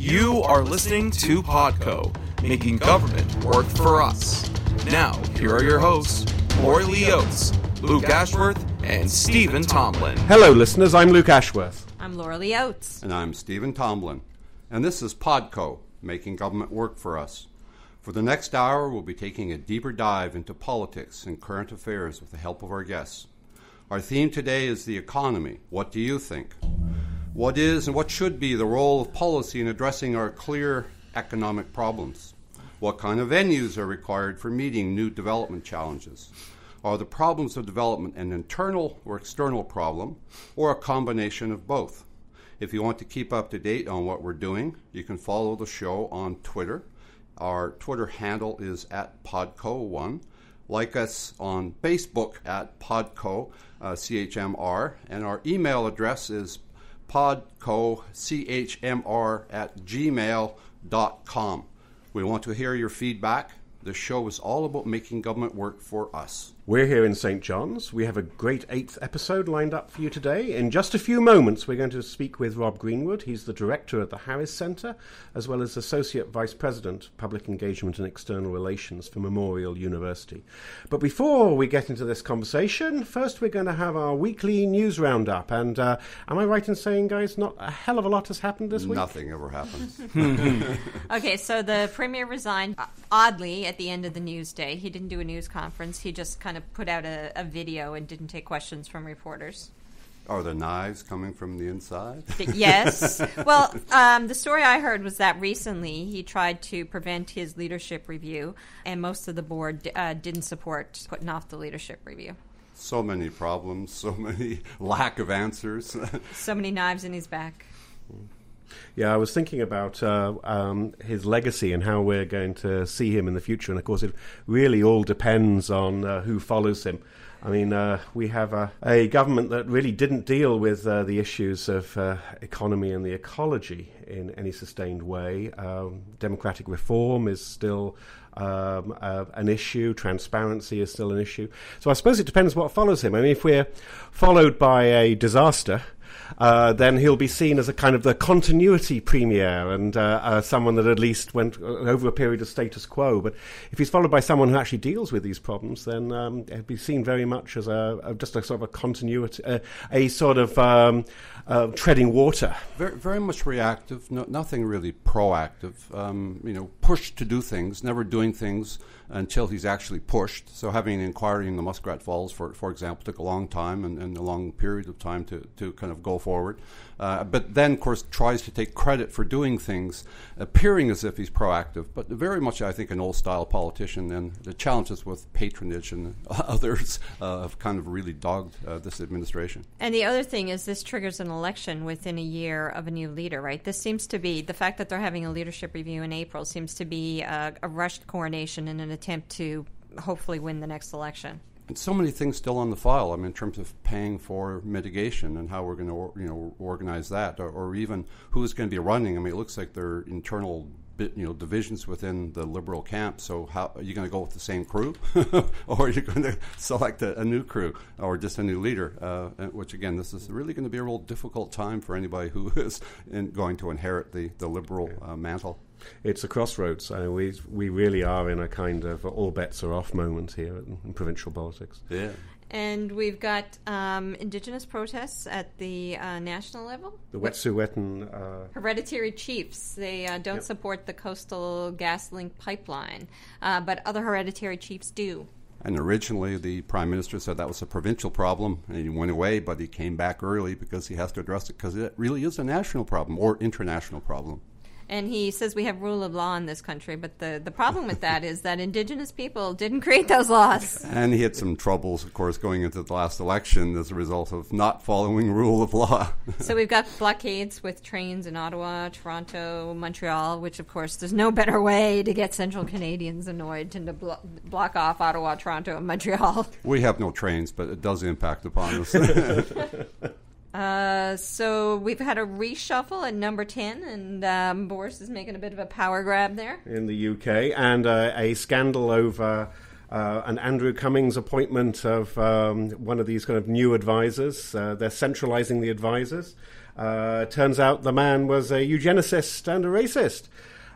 You are listening to Podco, making government work for us. Now, here are your hosts, Lori Lee Oates, Luke Ashworth, and Stephen Tomlin. Hello, listeners. I'm Luke Ashworth. I'm Lori Lee Oates. And I'm Stephen Tomlin. And this is Podco, making government work for us. For the next hour, we'll be taking a deeper dive into politics and current affairs with the help of our guests. Our theme today is the economy. What do you think? What is and what should be the role of policy in addressing our clear economic problems? What kind of venues are required for meeting new development challenges? Are the problems of development an internal or external problem, or a combination of both? If you want to keep up to date on what we're doing, you can follow the show on Twitter. Our Twitter handle is at Podco1. Like us on Facebook at Podco, uh, CHMR, and our email address is podcochmr at gmail.com. We want to hear your feedback. The show is all about making government work for us. We're here in St. John's. We have a great eighth episode lined up for you today. In just a few moments, we're going to speak with Rob Greenwood. He's the director at the Harris Center, as well as Associate Vice President, Public Engagement and External Relations for Memorial University. But before we get into this conversation, first we're going to have our weekly news roundup. And uh, am I right in saying, guys, not a hell of a lot has happened this week? Nothing ever happens. okay, so the premier resigned oddly at the end of the news day. He didn't do a news conference. He just kind of put out a, a video and didn't take questions from reporters. Are the knives coming from the inside? yes. Well, um, the story I heard was that recently he tried to prevent his leadership review, and most of the board uh, didn't support putting off the leadership review. So many problems, so many lack of answers, so many knives in his back. Yeah, I was thinking about uh, um, his legacy and how we're going to see him in the future. And of course, it really all depends on uh, who follows him. I mean, uh, we have a, a, government that really didn't deal with uh, the issues of uh, economy and the ecology in any sustained way. Um, democratic reform is still um, uh, an issue. Transparency is still an issue. So I suppose it depends what follows him. I mean, if we're followed by a disaster, uh, then he'll be seen as a kind of the continuity premier and uh, uh, someone that at least went uh, over a period of status quo. But if he's followed by someone who actually deals with these problems, then um, he'll be seen very much as a, a just a sort of a continuity, uh, a sort of um, uh, treading water. Very, very much reactive, no, nothing really proactive. Um, you know, pushed to do things, never doing things until he's actually pushed. So having an inquiry in the Muskrat Falls, for for example, took a long time and, and a long period of time to, to kind of go forward. Uh, but then, of course, tries to take credit for doing things, appearing as if he's proactive, but very much, I think, an old style politician. And the challenges with patronage and others uh, have kind of really dogged uh, this administration. And the other thing is, this triggers an election within a year of a new leader, right? This seems to be the fact that they're having a leadership review in April seems to be a, a rushed coronation in an attempt to hopefully win the next election and so many things still on the file. I mean, in terms of paying for mitigation and how we're going to, you know, organize that, or, or even who's going to be running. I mean, it looks like there are internal, you know, divisions within the liberal camp. So, how are you going to go with the same crew, or are you going to select a, a, new crew, or just a new leader? Uh, which, again, this is really going to be a real difficult time for anybody who is in, going to inherit the the liberal uh, mantle it's a crossroads. Uh, we we really are in a kind of all bets are off moment here in, in provincial politics. Yeah. And we've got um, Indigenous protests at the uh, national level. The Wet'suwet'en. Uh, hereditary chiefs. They uh, don't yep. support the coastal gas link pipeline, uh, but other hereditary chiefs do. And originally, the prime minister said that was a provincial problem, and he went away, but he came back early because he has to address it because it really is a national problem or international problem and he says we have rule of law in this country. But the, the problem with that is that indigenous people didn't create those laws. And he had some troubles, of course, going into the last election as a result of not following rule of law. so we've got blockades with trains in Ottawa, Toronto, Montreal, which, of course, there's no better way to get Central Canadians annoyed than to blo- block off Ottawa, Toronto, and Montreal. We have no trains, but it does impact upon us. Uh, so we've had a reshuffle at number 10, and um, Boris is making a bit of a power grab there. In the UK, and uh, a scandal over uh, an Andrew Cummings appointment of um, one of these kind of new advisors. Uh, they're centralizing the advisors. Uh, turns out the man was a eugenicist and a racist.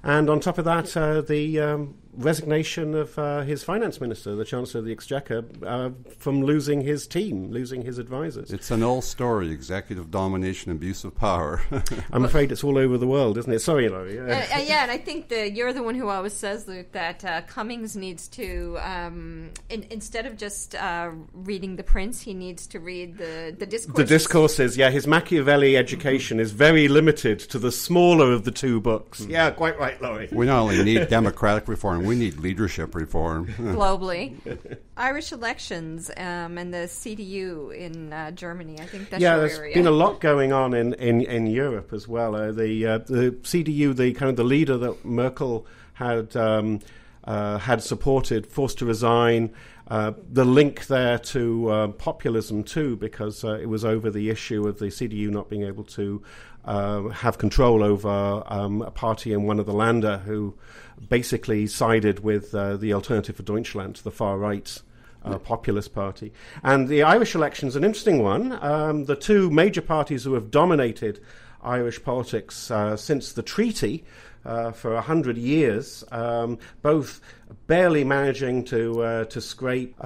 And on top of that, the um, resignation of uh, his finance minister, the Chancellor of the Exchequer, uh, from losing his team, losing his advisors. It's an old story executive domination, abuse of power. I'm afraid it's all over the world, isn't it? Sorry, Lori. Uh, uh, yeah, and I think the, you're the one who always says, Luke, that uh, Cummings needs to, um, in, instead of just uh, reading the prince, he needs to read the, the discourses. The discourses, yeah. His Machiavelli education is very limited to the smaller of the two books. Yeah, quite right, Lori. we not only need democratic reform, we need leadership reform. globally. Irish elections um, and the CDU in uh, Germany. I think that's yeah, your there's area. been a lot going on in, in, in Europe as well. Uh, the uh, the CDU, the kind of the leader that Merkel had um, uh, had supported, forced to resign. Uh, the link there to uh, populism too, because uh, it was over the issue of the CDU not being able to uh, have control over um, a party in one of the Länder who basically sided with uh, the Alternative for Deutschland, the far right uh, populist party. And the Irish election is an interesting one. Um, the two major parties who have dominated Irish politics uh, since the treaty uh, for a hundred years, um, both barely managing to uh, to scrape.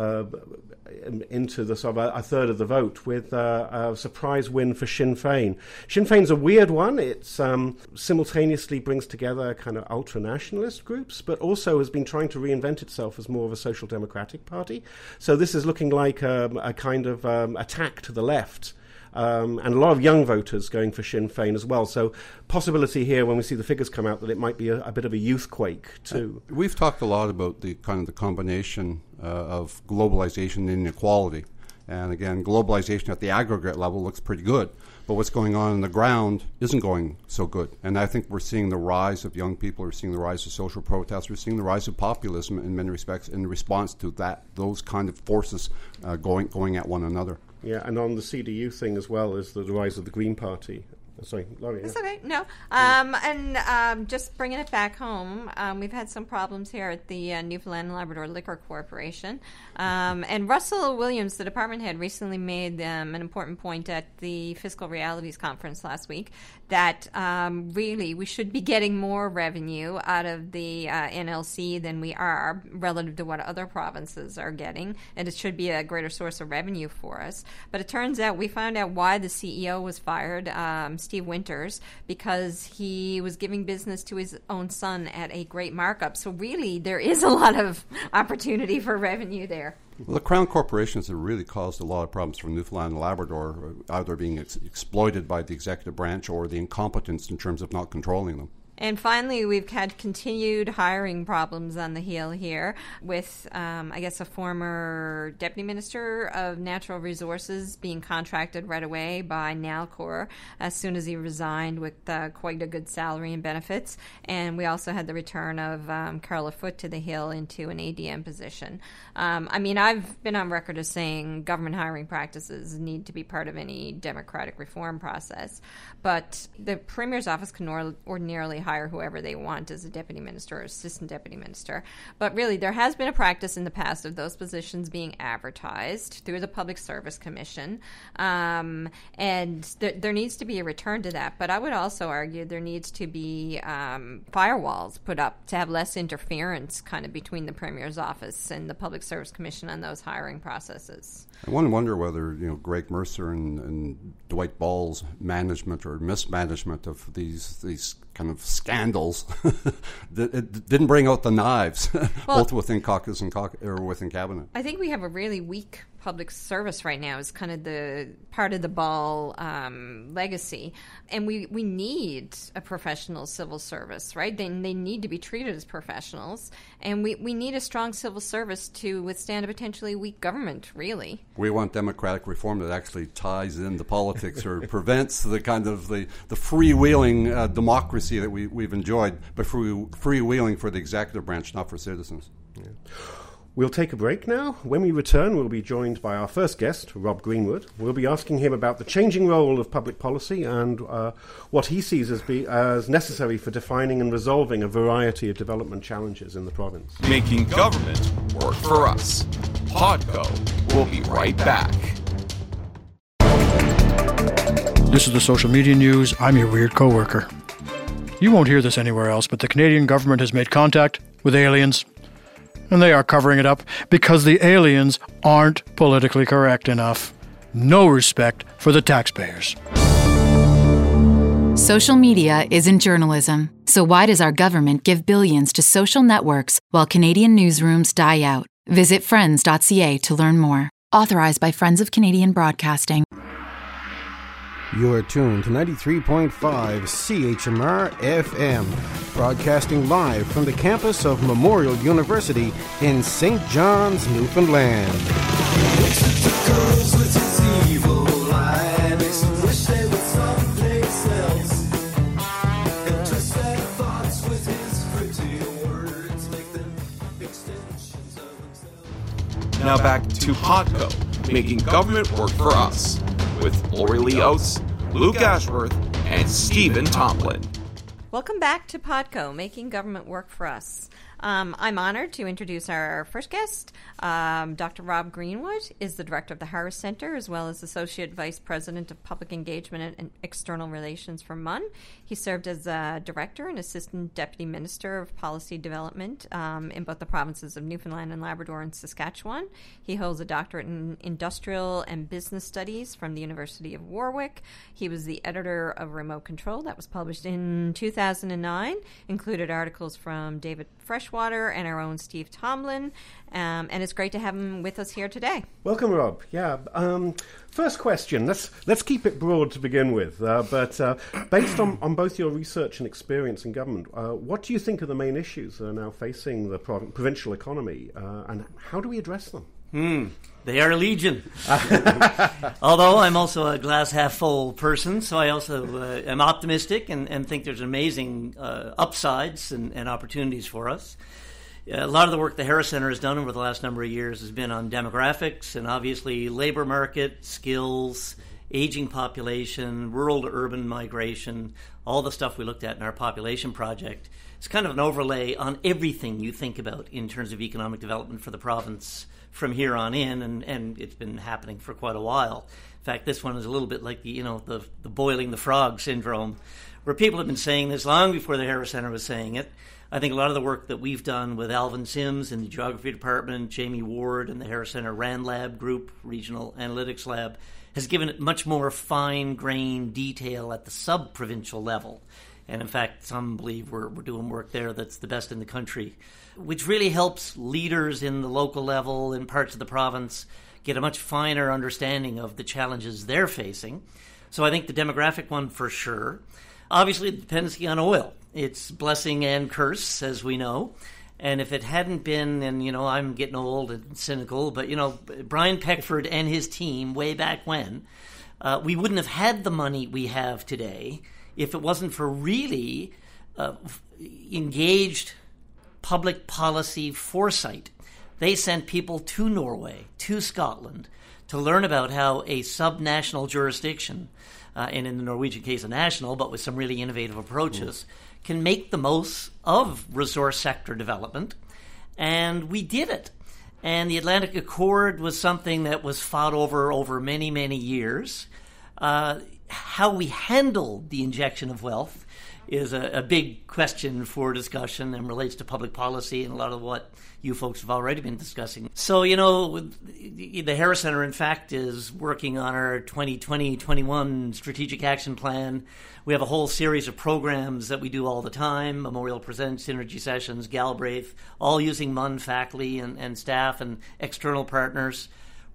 Uh, into the sort of a, a third of the vote with uh, a surprise win for Sinn Féin. Sinn Féin's a weird one. It um, simultaneously brings together kind of ultra nationalist groups, but also has been trying to reinvent itself as more of a social democratic party. So this is looking like um, a kind of um, attack to the left. Um, and a lot of young voters going for Sinn Féin as well. So, possibility here when we see the figures come out that it might be a, a bit of a youth quake too. We've talked a lot about the kind of the combination uh, of globalization and inequality. And again, globalization at the aggregate level looks pretty good, but what's going on on the ground isn't going so good. And I think we're seeing the rise of young people, we're seeing the rise of social protests, we're seeing the rise of populism in many respects in response to that those kind of forces uh, going going at one another. Yeah, and on the CDU thing as well is the rise of the Green Party. Sorry, Lori. It's okay. No. Um, and um, just bringing it back home, um, we've had some problems here at the uh, Newfoundland and Labrador Liquor Corporation. Um, and Russell Williams, the department head, recently made um, an important point at the Fiscal Realities Conference last week that um, really we should be getting more revenue out of the uh, NLC than we are relative to what other provinces are getting. And it should be a greater source of revenue for us. But it turns out we found out why the CEO was fired. Um, Steve Winters because he was giving business to his own son at a great markup. So really, there is a lot of opportunity for revenue there. Well, the Crown corporations have really caused a lot of problems for Newfoundland and Labrador, uh, either being ex- exploited by the executive branch or the incompetence in terms of not controlling them. And finally, we've had continued hiring problems on the heel here with, um, I guess, a former deputy minister of natural resources being contracted right away by Nalcor as soon as he resigned with uh, quite a good salary and benefits. And we also had the return of um, Carla Foote to the hill into an ADM position. Um, I mean, I've been on record as saying government hiring practices need to be part of any democratic reform process. But the Premier's office can or- ordinarily hire whoever they want as a deputy minister or assistant deputy minister. But really, there has been a practice in the past of those positions being advertised through the Public Service Commission. Um, and th- there needs to be a return to that. But I would also argue there needs to be um, firewalls put up to have less interference kind of between the Premier's office and the Public Service Commission on those hiring processes. I want to wonder whether you know Greg Mercer and, and Dwight Ball's management or mismanagement of these these kind of scandals didn't bring out the knives, well, both within caucus and caucus, or within cabinet. I think we have a really weak public service right now is kind of the part of the Ball um, legacy, and we we need a professional civil service, right? They they need to be treated as professionals, and we we need a strong civil service to withstand a potentially weak government. Really, we want democratic reform that actually ties into politics or prevents the kind of the the freewheeling uh, democracy that we we've enjoyed, but free freewheeling for the executive branch, not for citizens. Yeah. We'll take a break now. When we return, we'll be joined by our first guest, Rob Greenwood. We'll be asking him about the changing role of public policy and uh, what he sees as, be, as necessary for defining and resolving a variety of development challenges in the province. Making government work for us. Podco. We'll be right back. This is the social media news. I'm your weird coworker. You won't hear this anywhere else, but the Canadian government has made contact with aliens, and they are covering it up because the aliens aren't politically correct enough. No respect for the taxpayers. Social media isn't journalism, so why does our government give billions to social networks while Canadian newsrooms die out? Visit friends.ca to learn more. Authorized by Friends of Canadian Broadcasting. You are tuned to 93.5 CHMR FM, broadcasting live from the campus of Memorial University in St. John's, Newfoundland. Now back to Podco, making government work for us, with Lori Lee Oates, Luke Ashworth, and Stephen Tomlin. Welcome back to Podco, making government work for us. Um, I'm honored to introduce our first guest. Um, Dr. Rob Greenwood is the director of the Harris Center, as well as Associate Vice President of Public Engagement and External Relations for MUN. He served as a director and Assistant Deputy Minister of Policy Development um, in both the provinces of Newfoundland and Labrador and Saskatchewan. He holds a doctorate in Industrial and Business Studies from the University of Warwick. He was the editor of Remote Control, that was published in 2009, included articles from David Freshwater and our own Steve Tomlin. Um, and it's great to have him with us here today. Welcome, Rob. Yeah. Um, first question. Let's let's keep it broad to begin with. Uh, but uh, based on, on both your research and experience in government, uh, what do you think are the main issues that are now facing the prov- provincial economy, uh, and how do we address them? Hmm. They are legion. Although I'm also a glass half full person, so I also uh, am optimistic and, and, think there's amazing uh, upsides and, and, opportunities for us. A lot of the work the Harris Center has done over the last number of years has been on demographics and obviously labor market, skills, aging population, rural to urban migration, all the stuff we looked at in our population project. It's kind of an overlay on everything you think about in terms of economic development for the province from here on in, and, and it's been happening for quite a while. In fact, this one is a little bit like the you know the the boiling the frog syndrome, where people have been saying this long before the Harris Center was saying it. I think a lot of the work that we've done with Alvin Simms in the Geography Department, Jamie Ward and the Harris Center RAnLab Group, Regional Analytics Lab, has given it much more fine grained detail at the sub provincial level. And in fact, some believe we're, we're doing work there that's the best in the country which really helps leaders in the local level in parts of the province get a much finer understanding of the challenges they're facing. So I think the demographic one for sure. Obviously, the dependency on oil. It's blessing and curse, as we know. And if it hadn't been, and you know, I'm getting old and cynical, but you know, Brian Peckford and his team way back when, uh, we wouldn't have had the money we have today if it wasn't for really uh, engaged public policy foresight. They sent people to Norway, to Scotland, to learn about how a subnational jurisdiction, uh, and in the Norwegian case, a national, but with some really innovative approaches, mm. can make the most of resource sector development. And we did it. And the Atlantic Accord was something that was fought over over many, many years. Uh, how we handled the injection of wealth is a, a, big question for discussion and relates to public policy and a lot of what you folks have already been discussing. So, you know, the Harris Center, in fact, is working on our 2020 21 strategic action plan. We have a whole series of programs that we do all the time Memorial Presents, Synergy Sessions, Galbraith, all using MUN faculty and, and staff and external partners.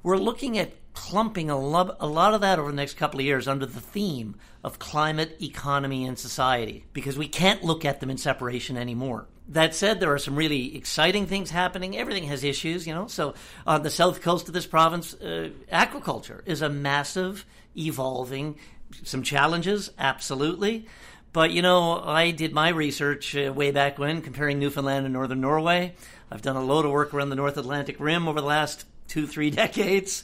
We're looking at clumping a, lo- a lot of that over the next couple of years under the theme of climate, economy, and society, because we can't look at them in separation anymore. That said, there are some really exciting things happening. Everything has issues, you know. So, on the south coast of this province, uh, aquaculture is a massive, evolving, some challenges, absolutely. But, you know, I did my research uh, way back when, comparing Newfoundland and northern Norway. I've done a load of work around the North Atlantic Rim over the last two, three decades.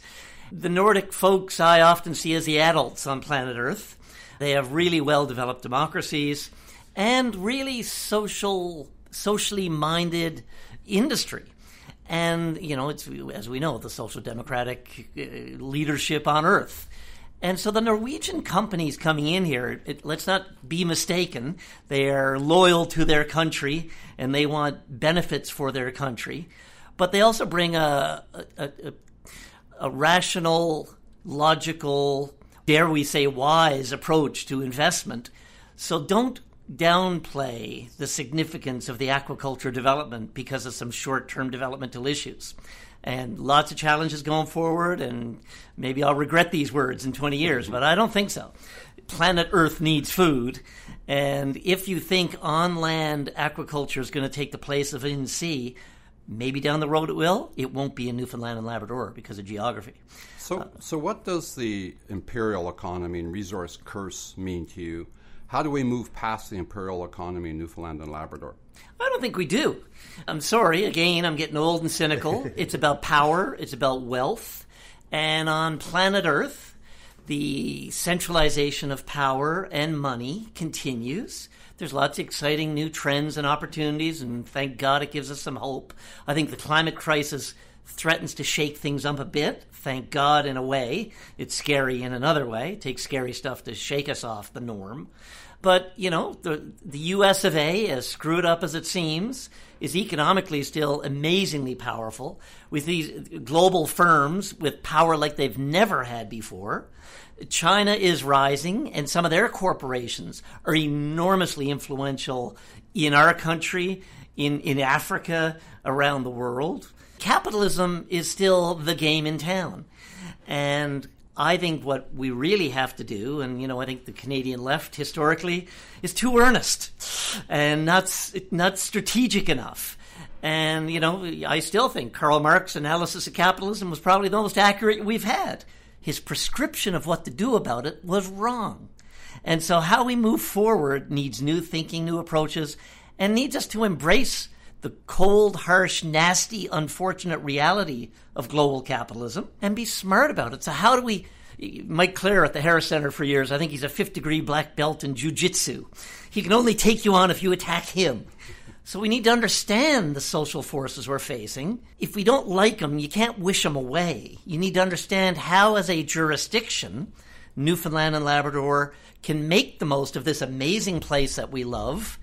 The Nordic folks I often see as the adults on planet Earth. They have really well developed democracies and really social, socially minded industry. And, you know, it's, as we know, the social democratic uh, leadership on Earth. And so the Norwegian companies coming in here, it, let's not be mistaken, they are loyal to their country and they want benefits for their country. But they also bring a, a, a, a rational, logical, dare we say wise approach to investment. So don't downplay the significance of the aquaculture development because of some short term developmental issues and lots of challenges going forward. And maybe I'll regret these words in 20 years, but I don't think so. Planet Earth needs food. And if you think on land aquaculture is going to take the place of in sea, maybe down the road it will. It won't be in Newfoundland and Labrador because of geography. So, so what does the imperial economy and resource curse mean to you? How do we move past the imperial economy in Newfoundland and Labrador? I don't think we do. I'm sorry. Again, I'm getting old and cynical. it's about power, it's about wealth. And on planet Earth, the centralization of power and money continues. There's lots of exciting new trends and opportunities, and thank God it gives us some hope. I think the climate crisis threatens to shake things up a bit. Thank God, in a way. It's scary in another way. It takes scary stuff to shake us off the norm. But, you know, the, the US of A, as screwed up as it seems, is economically still amazingly powerful with these global firms with power like they've never had before. China is rising, and some of their corporations are enormously influential in our country, in, in Africa, around the world. Capitalism is still the game in town. And I think what we really have to do, and you know, I think the Canadian left historically is too earnest and not not strategic enough. And you know, I still think Karl Marx's analysis of capitalism was probably the most accurate we've had. His prescription of what to do about it was wrong. And so, how we move forward needs new thinking, new approaches, and needs us to embrace the cold, harsh, nasty, unfortunate reality of global capitalism and be smart about it. So, how do we? Mike Clare at the Harris Center for years, I think he's a fifth degree black belt in jujitsu. He can only take you on if you attack him. So, we need to understand the social forces we're facing. If we don't like them, you can't wish them away. You need to understand how, as a jurisdiction, Newfoundland and Labrador can make the most of this amazing place that we love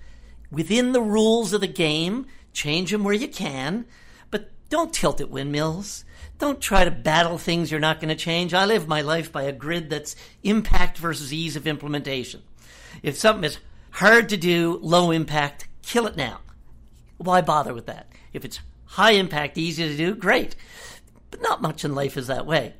within the rules of the game Change them where you can, but don't tilt at windmills. Don't try to battle things you're not going to change. I live my life by a grid that's impact versus ease of implementation. If something is hard to do, low impact, kill it now. Why bother with that? If it's high impact, easy to do, great. But not much in life is that way.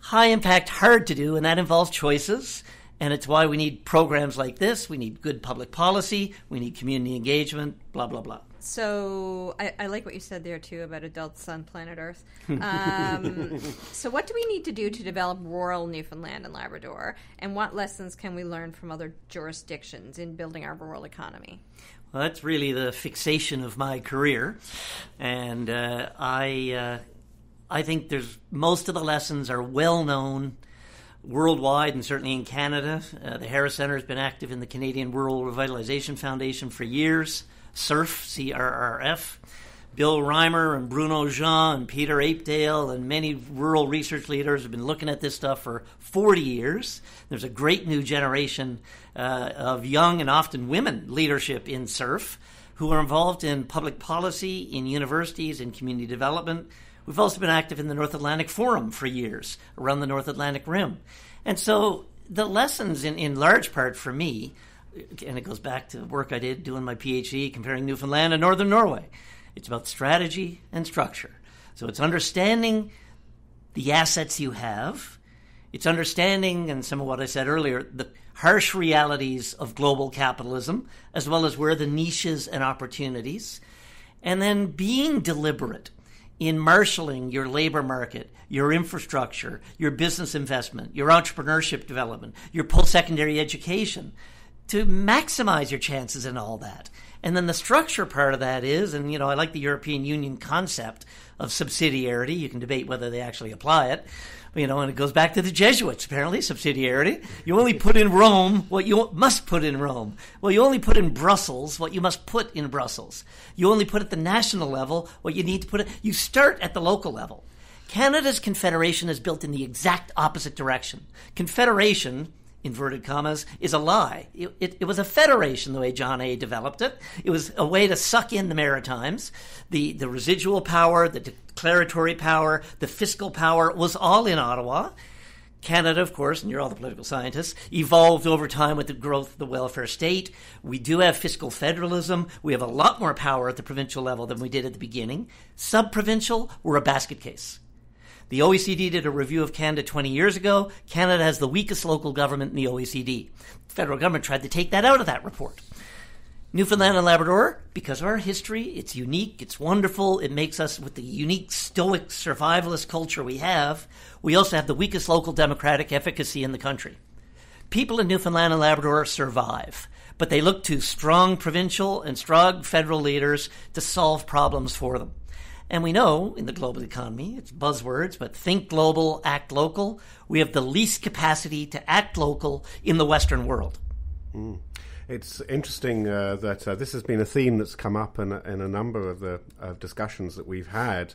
High impact, hard to do, and that involves choices. And it's why we need programs like this. We need good public policy. We need community engagement, blah, blah, blah. So I, I, like what you said there too about adults on planet Earth. Um, so what do we need to do to develop rural Newfoundland and Labrador, and what lessons can we learn from other jurisdictions in building our rural economy? Well, that's really the fixation of my career, and uh, I uh, I think there's most of the lessons are well known worldwide and certainly in Canada. Uh, the Harris Centre has been active in the Canadian Rural Revitalization Foundation for years. CRRF, C-R-R-F. Bill Reimer and Bruno Jean and Peter Apedaile and many rural research leaders have been looking at this stuff for 40 years. There's a great new generation uh, of young and often women leadership in CRRF who are involved in public policy, in universities, in community development. We've also been active in the North Atlantic Forum for years around the North Atlantic Rim. And so the lessons, in, in large part for me, and it goes back to work I did doing my PhD comparing Newfoundland and Northern Norway. It's about strategy and structure. So it's understanding the assets you have. It's understanding, and some of what I said earlier, the harsh realities of global capitalism, as well as where the niches and opportunities. And then being deliberate in marshaling your labor market, your infrastructure, your business investment, your entrepreneurship development, your post secondary education to maximize your chances in all that. And then the structure part of that is, and you know, I like the European Union concept of subsidiarity. You can debate whether they actually apply it. You know, and it goes back to the Jesuits, apparently, subsidiarity. You only put in Rome what you must put in Rome. Well, you only put in Brussels what you must put in Brussels. You only put at the national level what you need to put. You start at the local level. Canada's confederation is built in the exact opposite direction. Confederation, inverted commas, is a lie. It, it, it, was a federation the way John A. developed it. It was a way to suck in the Maritimes. The, the residual power, the declaratory power, the fiscal power was all in Ottawa. Canada, of course, and you're all the political scientists, evolved over time with the growth of the welfare state. We do have fiscal federalism. We have a lot more power at the provincial level than we did at the beginning. Sub provincial, we're a basket case. The OECD did a review of Canada 20 years ago. Canada has the weakest local government in the OECD. The federal government tried to take that out of that report. Newfoundland and Labrador, because of our history, it's unique, it's wonderful, it makes us, with the unique stoic survivalist culture we have, we also have the weakest local democratic efficacy in the country. People in Newfoundland and Labrador survive, but they look to strong provincial and strong federal leaders to solve problems for them. And we know in the global economy, it's buzzwords, but think global, act local. We have the least capacity to act local in the Western world. Mm. It's interesting uh, that uh, this has been a theme that's come up in, in a number of the uh, discussions that we've had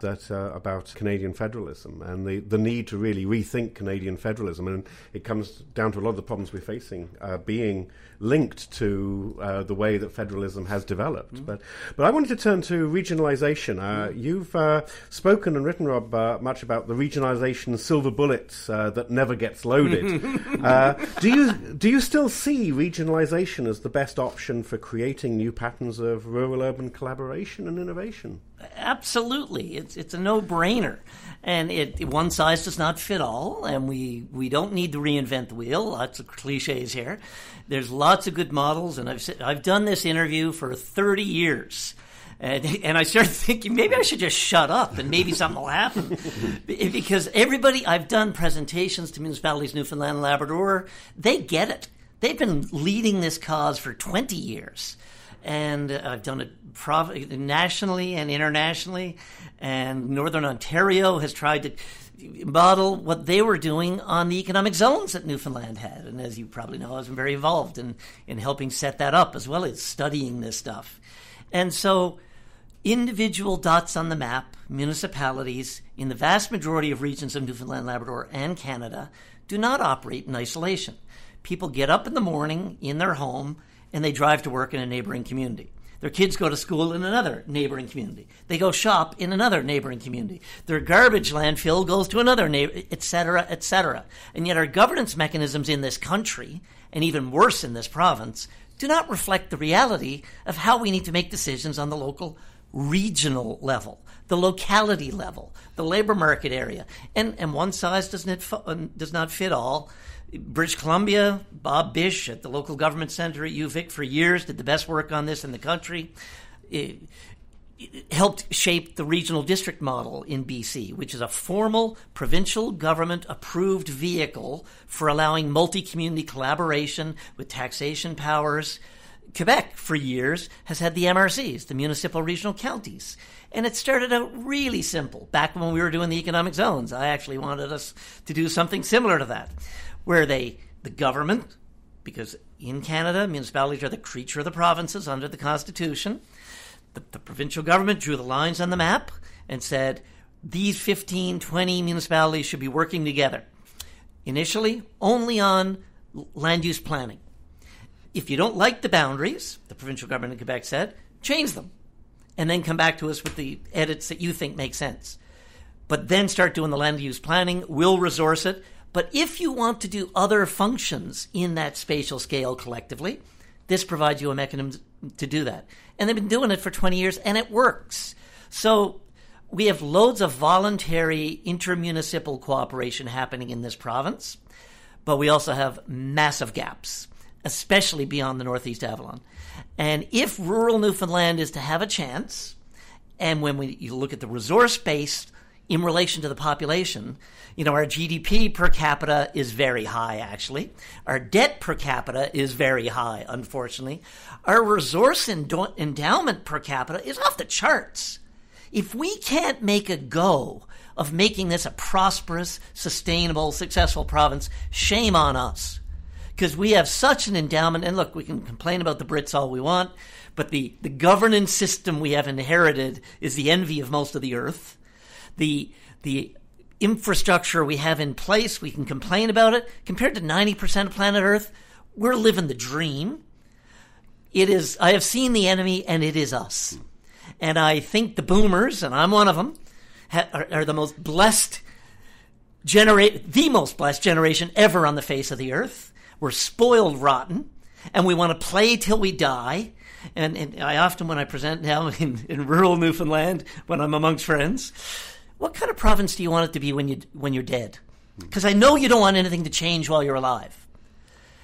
that uh, about Canadian federalism and the, the need to really rethink Canadian federalism. And it comes down to a lot of the problems we're facing uh, being linked to uh, the way that federalism has developed. Mm. But but I wanted to turn to regionalisation. Uh, mm. You've uh, spoken and written, Rob, uh, much about the regionalisation silver bullet that never gets loaded. do you do you still see regionalisation as the best option for creating new patterns of rural-urban collaboration and innovation? Absolutely, it's it's a no brainer, and it one size does not fit all, and we we don't need to reinvent the wheel. Lots of cliches here. There's lots of good models, and I've I've done this interview for 30 years. And, and I started thinking maybe I should just shut up and maybe something will happen. because everybody, I've done presentations to municipalities, Newfoundland and Labrador, they get it. They've been leading this cause for 20 years and I've done it prov- nationally and internationally. And Northern Ontario has tried to model what they were doing on the economic zones that Newfoundland had. And as you probably know, I was very involved in, in helping set that up as well as studying this stuff. And so, individual dots on the map, municipalities in the vast majority of regions of Newfoundland, Labrador, and Canada do not operate in isolation. People get up in the morning in their home and they drive to work in a neighboring community. Their kids go to school in another neighboring community. They go shop in another neighboring community. Their garbage landfill goes to another neighbor, et cetera, et cetera. And yet our governance mechanisms in this country, and even worse in this province, do not reflect the reality of how we need to make decisions on the local regional level, the locality level, the labor market area. And, and one size does not, uh, does not fit all. British Columbia, Bob Bish at the local government center at UVic for years did the best work on this in the country. It, it helped shape the regional district model in BC, which is a formal provincial government approved vehicle for allowing multi community collaboration with taxation powers. Quebec, for years, has had the MRCs, the municipal regional counties. And it started out really simple. Back when we were doing the economic zones, I actually wanted us to do something similar to that where they, the government, because in Canada, municipalities are the creature of the provinces under the Constitution, the, the provincial government drew the lines on the map and said these 15, 20 municipalities should be working together. Initially, only on land use planning. If you don't like the boundaries, the provincial government in Quebec said, change them. And then come back to us with the edits that you think make sense. But then start doing the land use planning. We'll resource it. But if you want to do other functions in that spatial scale collectively, this provides you a mechanism to do that. And they've been doing it for 20 years and it works. So we have loads of voluntary intermunicipal cooperation happening in this province, but we also have massive gaps, especially beyond the Northeast Avalon. And if rural Newfoundland is to have a chance, and when we, you look at the resource base in relation to the population, you know, our GDP per capita is very high, actually. Our debt per capita is very high, unfortunately. Our resource endowment per capita is off the charts. If we can't make a go of making this a prosperous, sustainable, successful province, shame on us. Because we have such an endowment, and look, we can complain about the Brits all we want, but the, the governance system we have inherited is the envy of most of the earth the the infrastructure we have in place, we can complain about it. Compared to 90% of planet Earth, we're living the dream. It is, I have seen the enemy and it is us. And I think the boomers, and I'm one of them, ha- are, are the most blessed generate the most blessed generation ever on the face of the earth. We're spoiled rotten, and we want to play till we die. And, and I often, when I present now in, in rural Newfoundland, when I'm amongst friends, what kind of province do you want it to be when you when you're dead? Because I know you don't want anything to change while you're alive.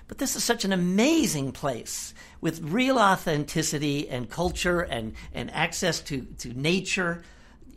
But this is such an amazing place with real authenticity and culture and, and access to, to nature.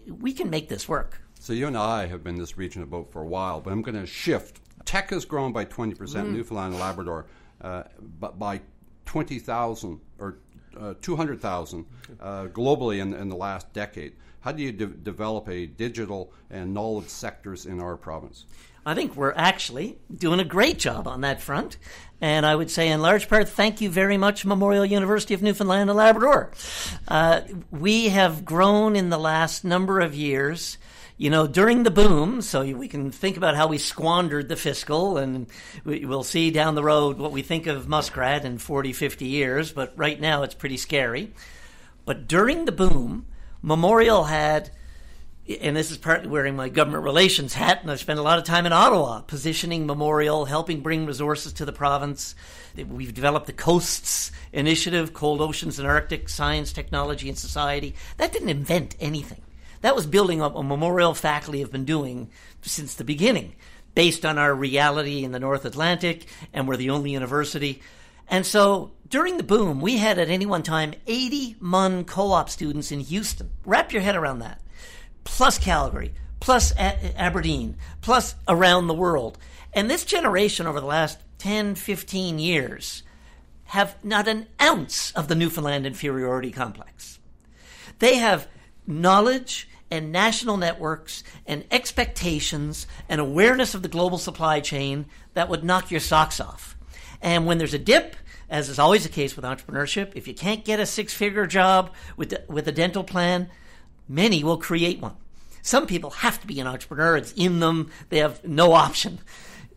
We can make this work. So you and I have been in this region about for a while, but I'm going to shift. Tech has grown by 20% Mm-hmm. in Newfoundland and Labrador, uh, but by 20,000 or uh, 200,000 uh, globally in, in the last decade. How do you de- develop a digital and knowledge sectors in our province? I think we're actually doing a great job on that front. And I would say, in large part, thank you very much, Memorial University of Newfoundland and Labrador. Uh, we have grown in the last number of years. You know, during the boom, so we can think about how we squandered the fiscal, and we- we'll see down the road what we think of Muskrat in 40, 50 years, but right now it's pretty scary. But during the boom, Memorial had and this is partly wearing my government relations hat, and I spent a lot of time in Ottawa positioning Memorial, helping bring resources to the province. We've developed the Coasts Initiative, Cold Oceans and Arctic, Science, Technology, and Society. That didn't invent anything. That was building up a Memorial faculty have been doing since the beginning, based on our reality in the North Atlantic, and we're the only university. And so during the boom, we had at any one time 80 MUN co op students in Houston. Wrap your head around that plus Calgary, plus A- Aberdeen, plus around the world. And this generation over the last 10, 15 years have not an ounce of the Newfoundland inferiority complex. They have knowledge and national networks and expectations and awareness of the global supply chain that would knock your socks off. And when there's a dip, as is always the case with entrepreneurship, if you can't get a six figure job with, the, with a dental plan, many will create one. Some people have to be an entrepreneur, it's in them, they have no option.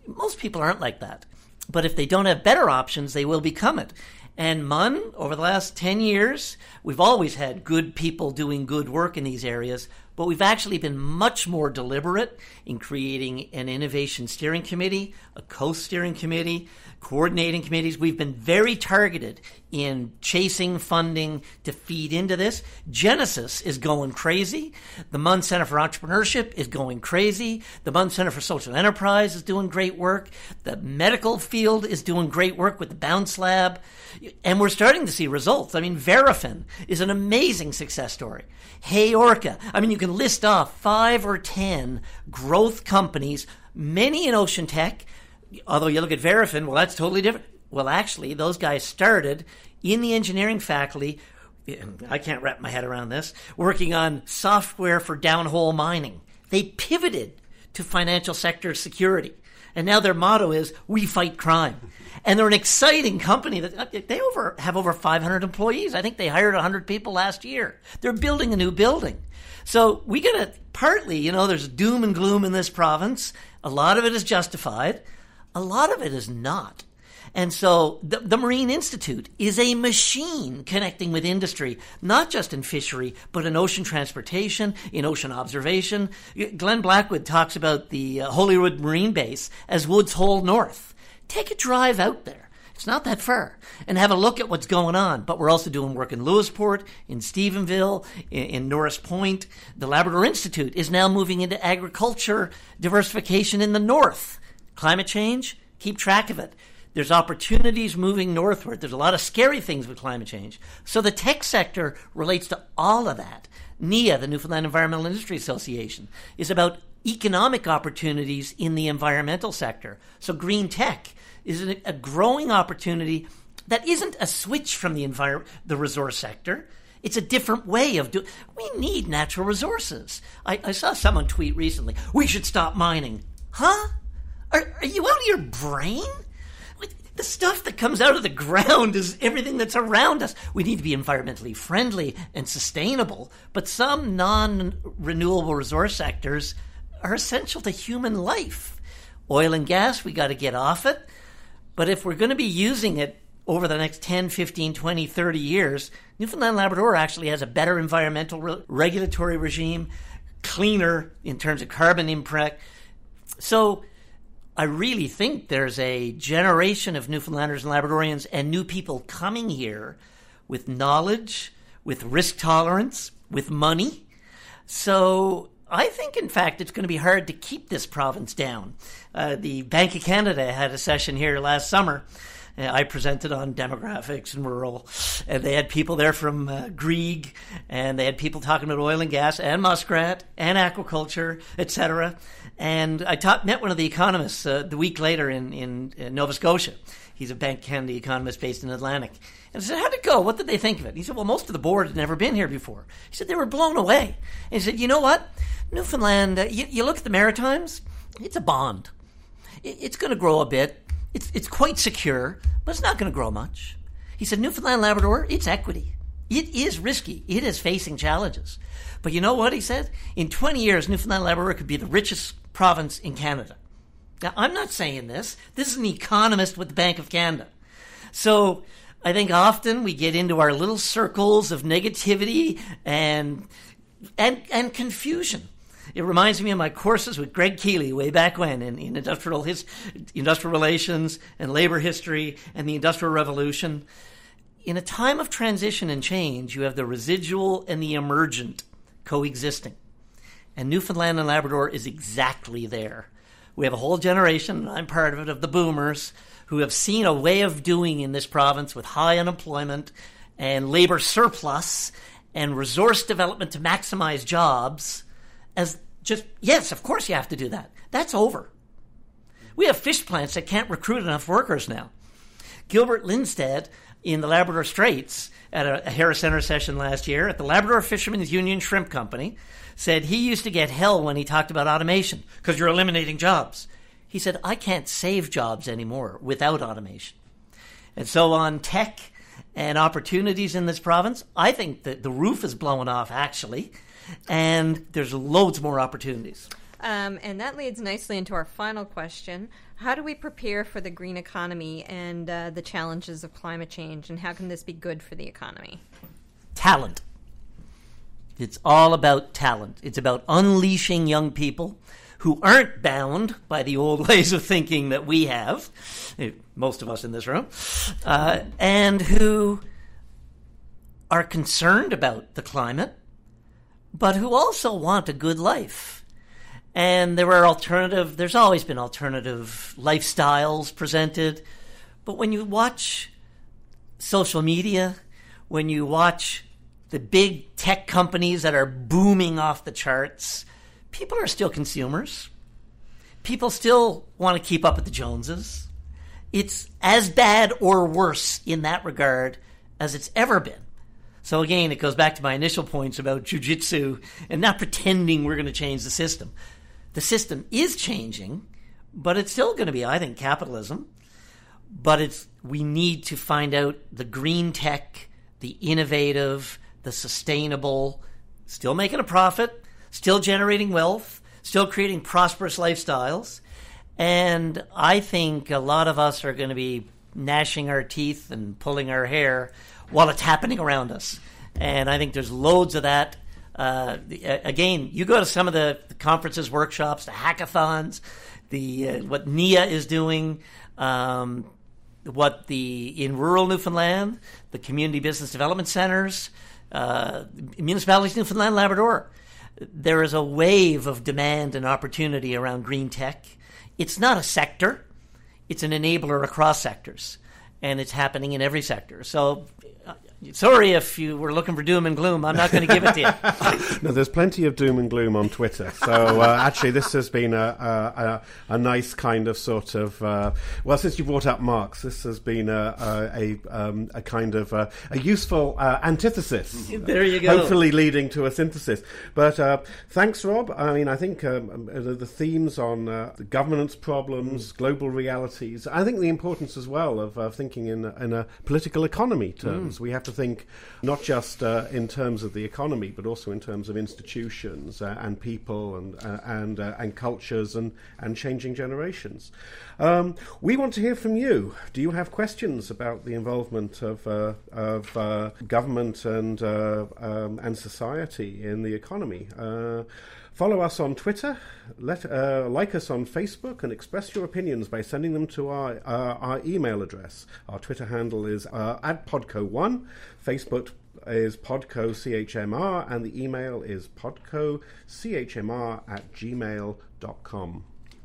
Most people aren't like that. But if they don't have better options, they will become it. And MUN, over the last 10 years, we've always had good people doing good work in these areas, but we've actually been much more deliberate in creating an innovation steering committee, a coast steering committee, coordinating committees. We've been very targeted in chasing funding to feed into this. Genesis is going crazy. The MUN Center for Entrepreneurship is going crazy. The MUN Center for Social Enterprise is doing great work. The medical field is doing great work with the Bounce Lab. And we're starting to see results. I mean, Verafin is an amazing success story. HeyOrca. I mean, you can list off five or ten growth companies, many in ocean tech, although you look at Verafin, well, that's totally different. Well, actually, those guys started in the engineering faculty. I can't wrap my head around this. Working on software for downhole mining. They pivoted to financial sector security. And now their motto is "We fight crime." And they're an exciting company that uh, they over have over 500 employees. I think they hired 100 people last year. They're building a new building. So we got to partly, you know, there's doom and gloom in this province. A lot of it is justified. A lot of it is not. And so the, the, Marine Institute is a machine connecting with industry, not just in fishery, but in ocean transportation, in ocean observation. Glenn Blackwood talks about the uh, Holyrood Marine Base as Woods Hole North. Take a drive out there. It's not that far. And have a look at what's going on. But we're also doing work in Lewisporte, in Stephenville, in, in Norris Point. The Labrador Institute is now moving into agriculture diversification in the north. Climate change, keep track of it. There's opportunities moving northward. There's a lot of scary things with climate change. So the tech sector relates to all of that. NIA, the Newfoundland Environmental Industry Association, is about economic opportunities in the environmental sector. So green tech is a growing opportunity that isn't a switch from the envir- the resource sector. It's a different way of doing. We need natural resources. I, I saw someone tweet recently. We should stop mining. Huh? Are, are you out of your brain? the stuff that comes out of the ground is everything that's around us. We need to be environmentally friendly and sustainable, but some non renewable resource sectors are essential to human life. Oil and gas, we got to get off it. But if we're going to be using it over the next 10, 15, 20, 30 years, Newfoundland Labrador actually has a better environmental re- regulatory regime, cleaner in terms of carbon impact. So I really think there's a generation of Newfoundlanders and Labradorians and new people coming here with knowledge, with risk tolerance, with money. So I think, in fact, it's going to be hard to keep this province down. Uh, the Bank of Canada had a session here last summer. I presented on demographics and rural, and they had people there from uh, Grieg, and they had people talking about oil and gas and muskrat and aquaculture, etc. And I taught, met one of the economists uh, the week later in, in, in, Nova Scotia. He's a Bank Canada economist based in Atlantic. And I said, How'd it go? What did they think of it? He said, Well, most of the board had never been here before. He said, They were blown away. And he said, You know what? Newfoundland, uh, you, you, look at the Maritimes, it's a bond. It, it's going to grow a bit. It's, it's quite secure, but it's not going to grow much. He said, Newfoundland Labrador, it's equity. It is risky. It is facing challenges. But you know what he said? In 20 years, Newfoundland Labrador could be the richest province in Canada. Now, I'm not saying this. This is an economist with the Bank of Canada. So I think often we get into our little circles of negativity and and and confusion. It reminds me of my courses with Greg Kealey way back when in, in industrial his, industrial relations and labor history and the Industrial Revolution. In a time of transition and change, you have the residual and the emergent coexisting. And Newfoundland and Labrador is exactly there. We have a whole generation, and I'm part of it, of the boomers who have seen a way of doing in this province with high unemployment and labor surplus and resource development to maximize jobs as just, yes, of course you have to do that. That's over. We have fish plants that can't recruit enough workers now. Gilbert Linstead in the Labrador Straits at a, a Harris Center session last year at the Labrador Fishermen's Union Shrimp Company said he used to get hell when he talked about automation because you're eliminating jobs. He said, I can't save jobs anymore without automation. And so, on tech and opportunities in this province, I think that the roof is blowing off actually, and there's loads more opportunities. Um, and that leads nicely into our final question. How do we prepare for the green economy and uh, the challenges of climate change, and how can this be good for the economy? Talent. It's all about talent. It's about unleashing young people who aren't bound by the old ways of thinking that we have, eh, most of us in this room, uh, and who are concerned about the climate, but who also want a good life. And there are alternative, there's always been alternative lifestyles presented. But when you watch social media, when you watch the big tech companies that are booming off the charts, people are still consumers. People still want to keep up with the Joneses. It's as bad or worse in that regard as it's ever been. So again, it goes back to my initial points about jujitsu and not pretending we're going to change the system. The system is changing, but it's still going to be, I think, capitalism. But it's we need to find out the green tech, the innovative, the sustainable, still making a profit, still generating wealth, still creating prosperous lifestyles. And I think a lot of us are going to be gnashing our teeth and pulling our hair while it's happening around us. And I think there's loads of that. Uh, again, you go to some of the, conferences, workshops, the hackathons, the uh, what NEIA is doing. Um, what the in rural Newfoundland, the community business development centers, uh, municipalities, Newfoundland, Labrador. There is a wave of demand and opportunity around green tech. It's not a sector, it's an enabler across sectors, and it's happening in every sector. So uh, Sorry if you were looking for doom and gloom. I'm not going to give it to you. no, there's plenty of doom and gloom on Twitter. So uh, actually, this has been a, a, a, a, nice kind of sort of uh, well, since you brought up Marx, this has been a a, um, a kind of uh, a, useful uh, antithesis. There you go. Hopefully, leading to a synthesis. But uh, thanks, Rob. I mean, I think um, um the, the, themes on the governance problems, mm. global realities. I think the importance as well of thinking in in a political economy terms. Mm. We have to to think not just uh, in terms of the economy, but also in terms of institutions uh, and people and uh, and uh, and cultures and and changing generations. Um, we want to hear from you. Do you have questions about the involvement of uh, of government and um, and society in the economy? Follow us on Twitter, let, uh, like us on Facebook, and express your opinions by sending them to our, uh, our email address. Our Twitter handle is uh, at Podco1, Facebook is PodcoCHMR, and the email is PodcoCHMR at gmail.com.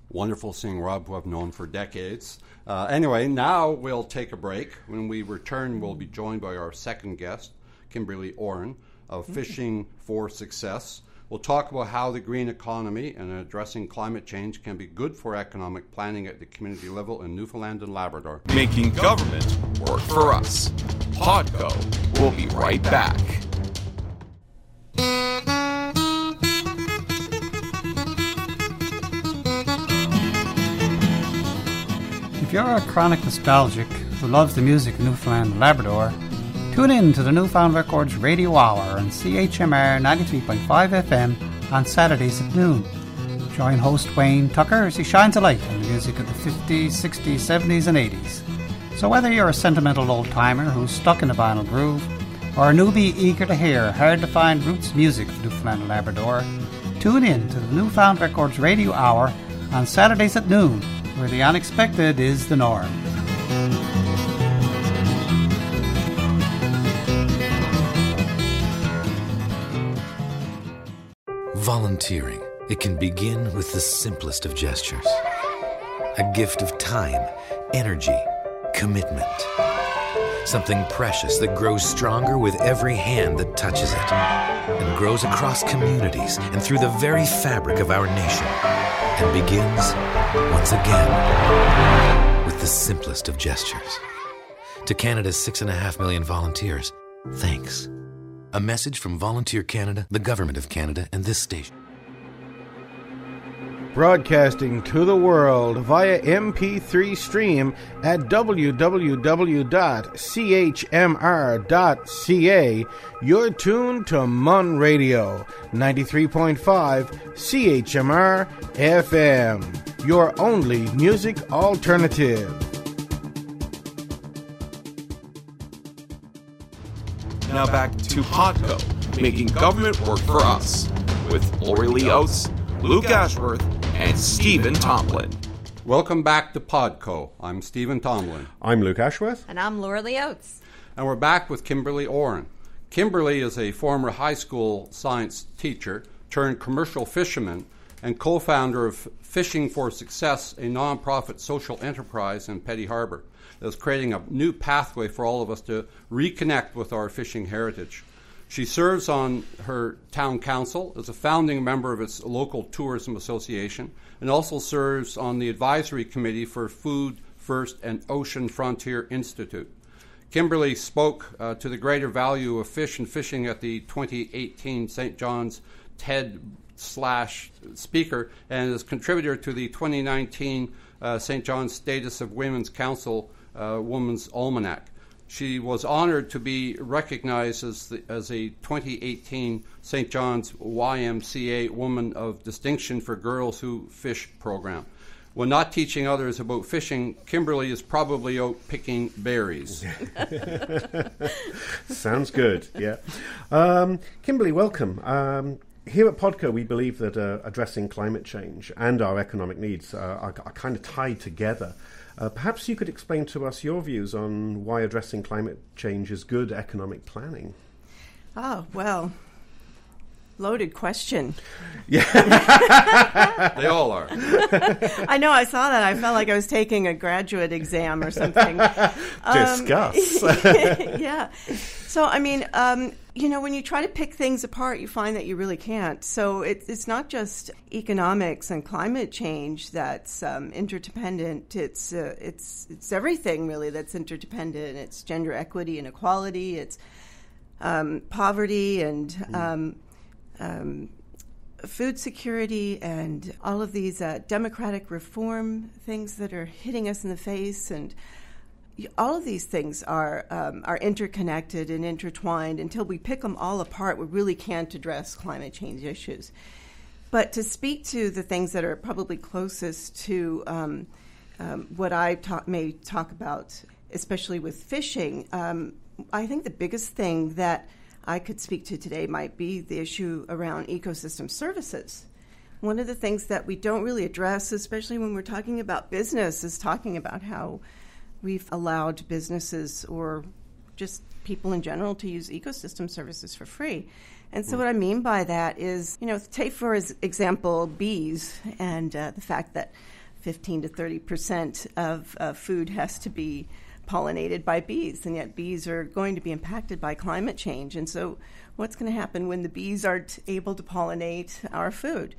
Wonderful seeing Rob, who I've known for decades. Uh, anyway, now we'll take a break. When we return, we'll be joined by our second guest, Kimberly Orren of Fishing for Success. We'll talk about how the green economy and addressing climate change can be good for economic planning at the community level in Newfoundland and Labrador. Making government work for us. Podco will be right back. If you're a chronic nostalgic who loves the music of Newfoundland and Labrador, Tune in to the Newfound Records Radio Hour on CHMR 93.5 FM on Saturdays at noon. Join host Wayne Tucker as he shines a light on the music of the 50s, 60s, 70s, and 80s. So whether you're a sentimental old timer who's stuck in a vinyl groove, or a newbie eager to hear hard to find roots music from Newfoundland and Labrador, tune in to the Newfound Records Radio Hour on Saturdays at noon, where the unexpected is the norm. Volunteering. It can begin with the simplest of gestures a gift of time, energy, commitment. Something precious that grows stronger with every hand that touches it and grows across communities and through the very fabric of our nation and begins, once again, with the simplest of gestures. To Canada's six and a half million volunteers, thanks. A message from Volunteer Canada, the Government of Canada, and this station. Broadcasting to the world via MP3 stream at www.chmr.ca. You're tuned to Mun Radio 93.5 CHMR FM, your only music alternative. Now back to Podco, making government work for us, with Lori Lee Oates, Luke Ashworth, and Stephen Tomlin. Welcome back to Podco. I'm Stephen Tomlin. I'm Luke Ashworth. And I'm Lori Lee Oates. And we're back with Kimberly Orren. Kimberly is a former high school science teacher turned commercial fisherman and co founder of Fishing for Success, a nonprofit social enterprise in Petty Harbor that's creating a new pathway for all of us to reconnect with our fishing heritage. She serves on her town council as a founding member of its local tourism association and also serves on the advisory committee for Food First and Ocean Frontier Institute. Kimberly spoke uh, to the greater value of fish and fishing at the 2018 St. John's TED slash speaker and is contributor to the 2019 uh, St. John's Status of Women's Council uh, Woman's Almanac. She was honored to be recognized as, the, as a 2018 St. John's YMCA Woman of Distinction for Girls Who Fish program. When not teaching others about fishing, Kimberly is probably out picking berries. Sounds good, yeah. Um, Kimberly, welcome. Um, here at Podco, we believe that uh, addressing climate change and our economic needs uh, are, are, kind of tied together. Uh, perhaps you could explain to us your views on why addressing climate change is good economic planning. Oh, well, Loaded question. Yeah. they all are. I know. I saw that. I felt like I was taking a graduate exam or something. Um, yeah. So, I mean, um, you know, when you try to pick things apart, you find that you really can't. So, it, it's not just economics and climate change that's um, interdependent. It's uh, it's it's everything really that's interdependent. It's gender equity and equality. It's um, poverty and um, um, food security and all of these uh, democratic reform things that are hitting us in the face and all of these things are um, are interconnected and intertwined. Until we pick them all apart, we really can't address climate change issues. But to speak to the things that are probably closest to um, um, what I ta- may talk about, especially with fishing, um, I think the biggest thing that I could speak to today might be the issue around ecosystem services. One of the things that we don't really address, especially when we're talking about business, is talking about how we've allowed businesses or just people in general to use ecosystem services for free. And so, what I mean by that is, you know, take for example bees and uh, the fact that 15 to 30 percent of uh, food has to be pollinated by bees, and yet bees are going to be impacted by climate change. And so, what's going to happen when the bees aren't able to pollinate our food?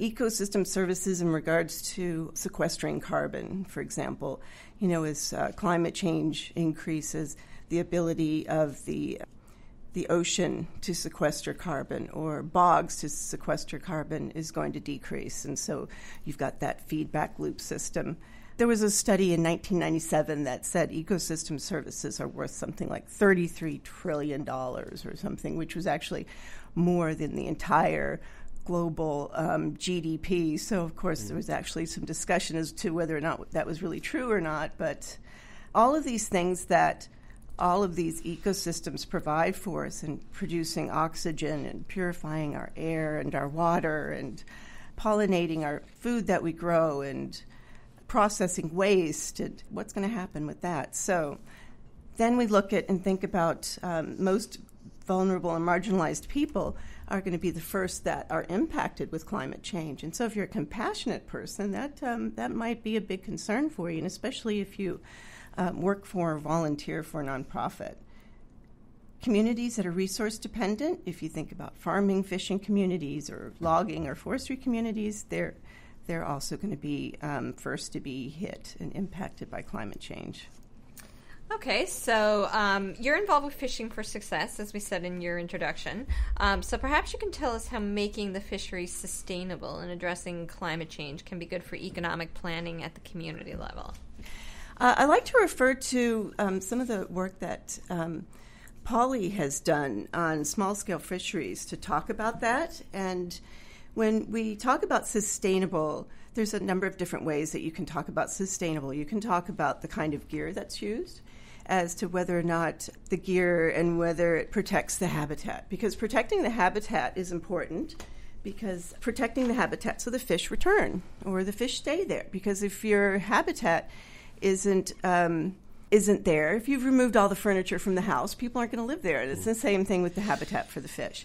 Ecosystem services in regards to sequestering carbon, for example, you know, as uh, climate change increases, the ability of the the ocean to sequester carbon or bogs to sequester carbon is going to decrease. And so you've got that feedback loop system. There was a study in 1997 that said ecosystem services are worth something like $33 trillion or something, which was actually more than the entire global um, GDP. So, of course, there was actually some discussion as to whether or not that was really true or not. But all of these things that all of these ecosystems provide for us in producing oxygen and purifying our air and our water and pollinating our food that we grow and processing waste and what's going to happen with that. So then we look at and think about um, most vulnerable and marginalized people are going to be the first that are impacted with climate change. And so if you're a compassionate person, that um, that might be a big concern for you, and especially if you um, work for or volunteer for a nonprofit. Communities that are resource dependent, if you think about farming, fishing communities, or logging or forestry communities, they're they're also going to be um, first to be hit and impacted by climate change. Okay, so um, you're involved with Fishing for Success, as we said in your introduction. Um, so perhaps you can tell us how making the fisheries sustainable and addressing climate change can be good for economic planning at the community level. Uh, I like to refer to um, some of the work that um, Polly has done on small scale fisheries to talk about that. And when we talk about sustainable, there's a number of different ways that you can talk about sustainable. You can talk about the kind of gear that's used as to whether or not the gear and whether it protects the habitat. Because protecting the habitat is important because protecting the habitat so the fish return or the fish stay there. Because if your habitat isn't um, isn't there, if you've removed all the furniture from the house, people aren't going to live there. It's the same thing with the habitat for the fish.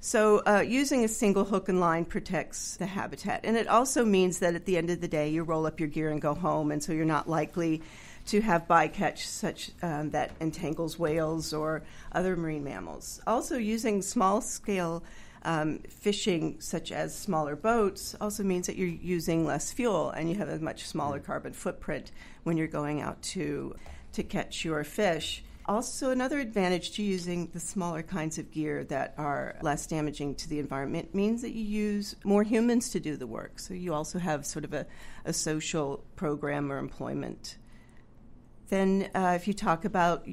So, uh, using a single hook and line protects the habitat. And it also means that at the end of the day, you roll up your gear and go home, and so you're not likely to have bycatch such um, that entangles whales or other marine mammals. Also, using small scale um, fishing, such as smaller boats, also means that you're using less fuel and you have a much smaller carbon footprint when you're going out to to catch your fish. Also, another advantage to using the smaller kinds of gear that are less damaging to the environment means that you use more humans to do the work. So, you also have sort of a, a social program or employment. Then, uh, if you talk about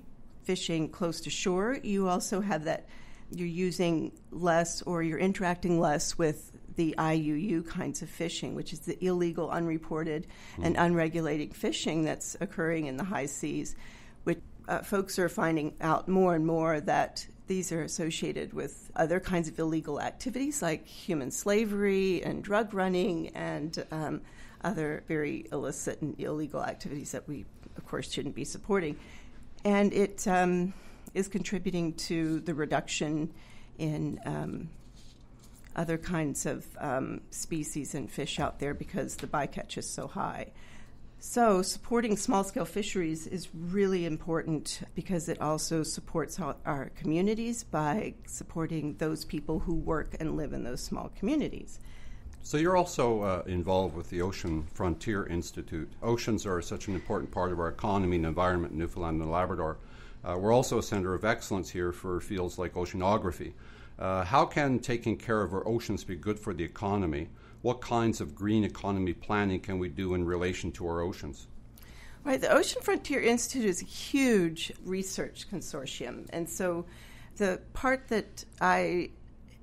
fishing close to shore, you also have that you're using less or you're interacting less with the IUU kinds of fishing, which is the illegal, unreported, and unregulated fishing that's occurring in the high seas, which uh, folks are finding out more and more that these are associated with other kinds of illegal activities like human slavery and drug running and um, other very illicit and illegal activities that we, of course, shouldn't be supporting. And it um, is contributing to the reduction in um, other kinds of um, species and fish out there because the bycatch is so high. So, supporting small scale fisheries is really important because it also supports our communities by supporting those people who work and live in those small communities. So, you're also uh, involved with the Ocean Frontier Institute. Oceans are such an important part of our economy and environment in Newfoundland and Labrador. Uh, we're also a center of excellence here for fields like oceanography. Uh, how can taking care of our oceans be good for the economy? what kinds of green economy planning can we do in relation to our oceans? Right, the Ocean Frontier Institute is a huge research consortium, and so the part that I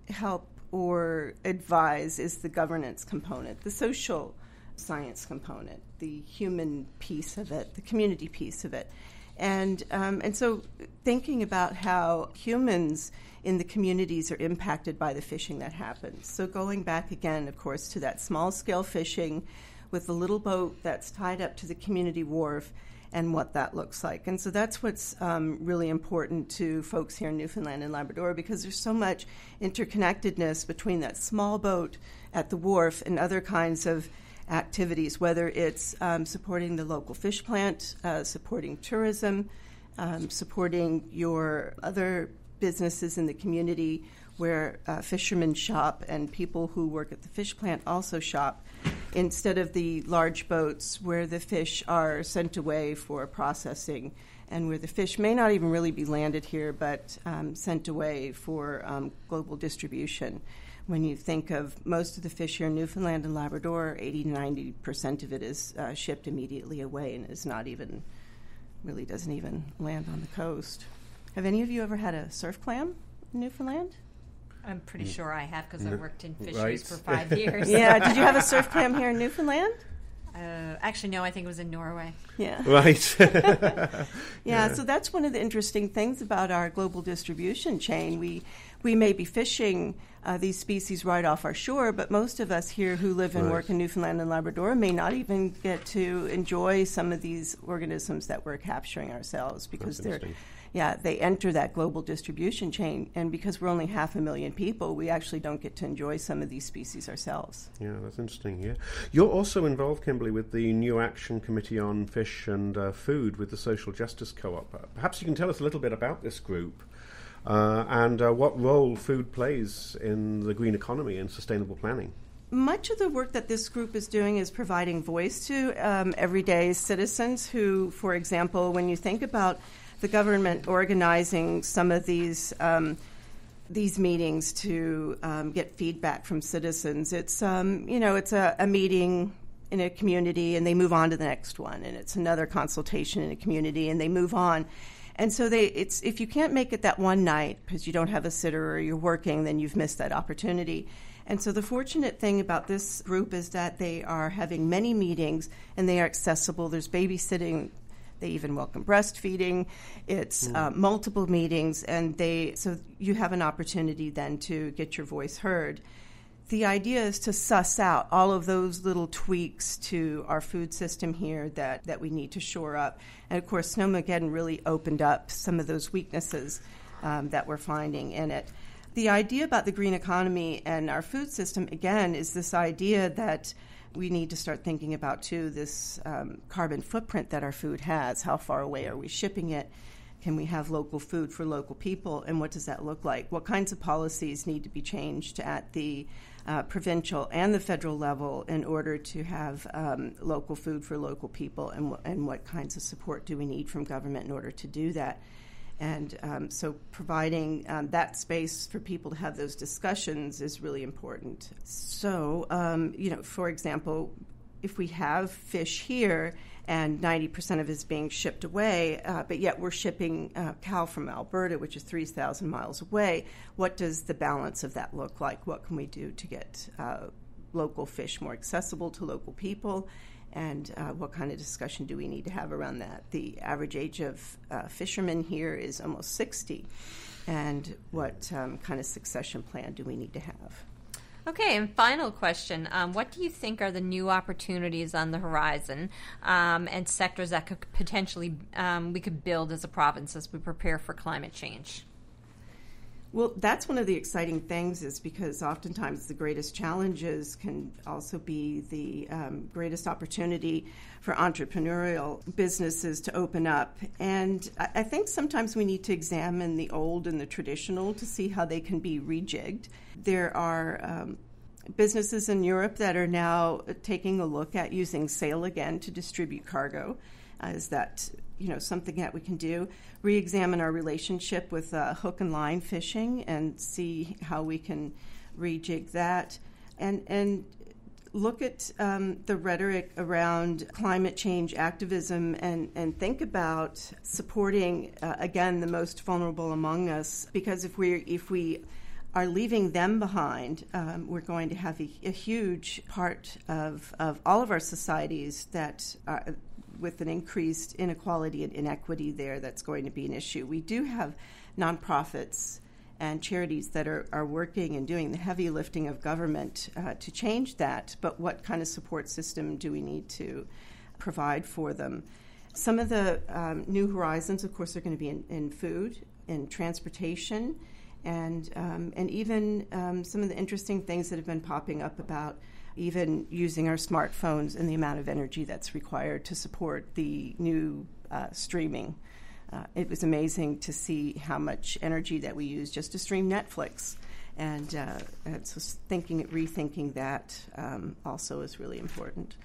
help or advise is the governance component, the social science component, the human piece of it, the community piece of it. And, um, and so thinking about how humans in the communities are impacted by the fishing that happens. So going back again, of course, to that small scale fishing with the little boat that's tied up to the community wharf and what that looks like. And so that's what's um, really important to folks here in Newfoundland and Labrador because there's so much interconnectedness between that small boat at the wharf and other kinds of activities, whether it's um, supporting the local fish plant, uh, supporting tourism, um, supporting your other businesses in the community where uh, fishermen shop and people who work at the fish plant also shop instead of the large boats where the fish are sent away for processing and where the fish may not even really be landed here but um, sent away for um, global distribution when you think of most of the fish here in Newfoundland and Labrador, 80 to 90 percent of it is uh, shipped immediately away and is not even, really doesn't even land on the coast. Have any of you ever had a surf clam in Newfoundland? I'm pretty mm. sure I have because I worked in fisheries right. for five years. yeah, did you have a surf clam here in Newfoundland? Uh, actually, no, I think it was in Norway. Yeah. Right. yeah, yeah, so that's one of the interesting things about our global distribution chain. We we may be fishing uh, these species right off our shore, but most of us here who live and right. work in Newfoundland and Labrador may not even get to enjoy some of these organisms that we're capturing ourselves because they're yeah, they enter that global distribution chain. And because we're only half a million people, we actually don't get to enjoy some of these species ourselves. Yeah, that's interesting. Yeah. You're also involved, Kimberly, with the New Action Committee on Fish and uh, Food with the Social Justice Co op. Uh, perhaps you can tell us a little bit about this group. Uh, and uh, what role food plays in the green economy and sustainable planning. Much of the work that this group is doing is providing voice to um, everyday citizens who, for example, when you think about the government organizing some of these um, these meetings to um, get feedback from citizens. It's um, you know it's a, a, meeting in a community and they move on to the next one, and it's another consultation in a community and they move on. And so they it's if you can't make it that one night because you don't have a sitter or you're working, then you've missed that opportunity. And so the fortunate thing about this group is that they are having many meetings and they are accessible. There's babysitting they even welcome breastfeeding. It's mm. uh, multiple meetings, and they so you have an opportunity then to get your voice heard. The idea is to suss out all of those little tweaks to our food system here that, that we need to shore up. And of course, Snowmageddon really opened up some of those weaknesses um, that we're finding in it. The idea about the green economy and our food system, again, is this idea that we need to start thinking about too this um, carbon footprint that our food has. How far away are we shipping it? Can we have local food for local people? And what does that look like? What kinds of policies need to be changed at the uh, provincial and the federal level in order to have um, local food for local people? And, w- and what kinds of support do we need from government in order to do that? And um, so providing um, that space for people to have those discussions is really important. So, um, you know, for example, if we have fish here and 90% of it is being shipped away, uh, but yet we're shipping uh, cow from Alberta, which is 3,000 miles away, what does the balance of that look like? What can we do to get uh, local fish more accessible to local people? And uh, what kind of discussion do we need to have around that? The average age of uh, fishermen here is almost 60, and what um, kind of succession plan do we need to have? Okay, and final question. Um, what do you think are the new opportunities on the horizon um, and sectors that could potentially um, we could build as a province as we prepare for climate change? Well, that's one of the exciting things, is because oftentimes the greatest challenges can also be the um, greatest opportunity for entrepreneurial businesses to open up. And I, think sometimes we need to examine the old and the traditional to see how they can be rejigged. There are um, businesses in Europe that are now taking a look at using sail again to distribute cargo. Uh, is that you know something that we can do? Re-examine our relationship with uh, hook and line fishing and see how we can rejig that, and and look at um, the rhetoric around climate change activism and, and think about supporting uh, again the most vulnerable among us because if we if we are leaving them behind, um, we're going to have a, a, huge part of, of all of our societies that are, with an increased inequality and inequity there that's going to be an issue. We do have nonprofits and charities that are, are working and doing the heavy lifting of government uh, to change that, but what kind of support system do we need to provide for them? Some of the um, new horizons, of course, are going to be in, in food, in transportation, and, um, and even um, some of the interesting things that have been popping up about even using our smartphones and the amount of energy that's required to support the new uh, streaming. Uh, it was amazing to see how much energy that we use just to stream Netflix. And, uh, and so thinking, rethinking that um, also is really important.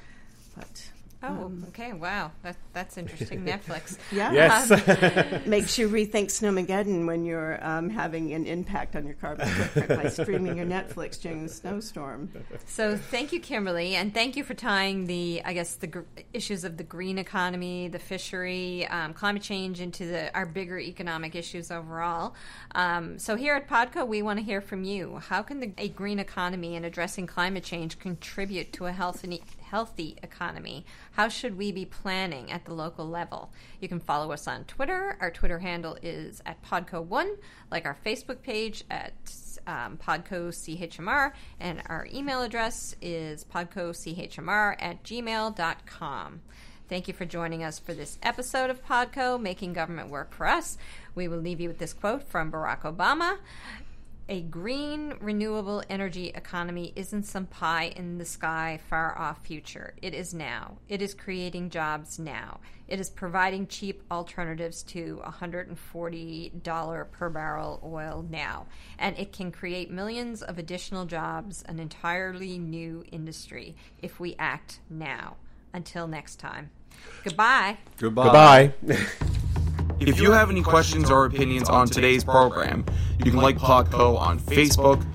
But Oh, um, okay. Wow, that, that's interesting. Netflix. Yeah. Yes. Um, makes you rethink Snowmageddon when you're um, having an impact on your carbon footprint by streaming your Netflix during the snowstorm. So, thank you, Kimberly, and thank you for tying the, I guess, the gr- issues of the green economy, the fishery, um, climate change into the, our bigger economic issues overall. Um, so, here at Podco, we want to hear from you. How can the, a green economy and addressing climate change contribute to a healthy healthy economy? How should we be planning at the local level? You can follow us on Twitter. Our Twitter handle is at Podco1, like our Facebook page at um, and our email address is podcocHMR at gmail.com. Thank you for joining us for this episode of Podco, Making Government Work for Us. We will leave you with this quote from Barack Obama a green, renewable energy economy isn't some pie in the sky, far off future. It is now. It is creating jobs now. It is providing cheap alternatives to $140 per barrel oil now. And it can create millions of additional jobs, an entirely new industry, if we act now. Until next time. Goodbye. Goodbye. Goodbye. If you have any questions or opinions on today's program, you can like Podco on Facebook,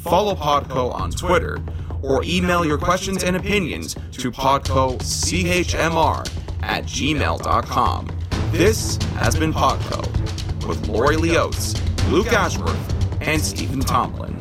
follow Podco on Twitter, or email your questions and opinions to podcochmr at gmail.com. This has been Podco with Lori Lee Oates, Luke Ashworth, and Stephen Tomlin.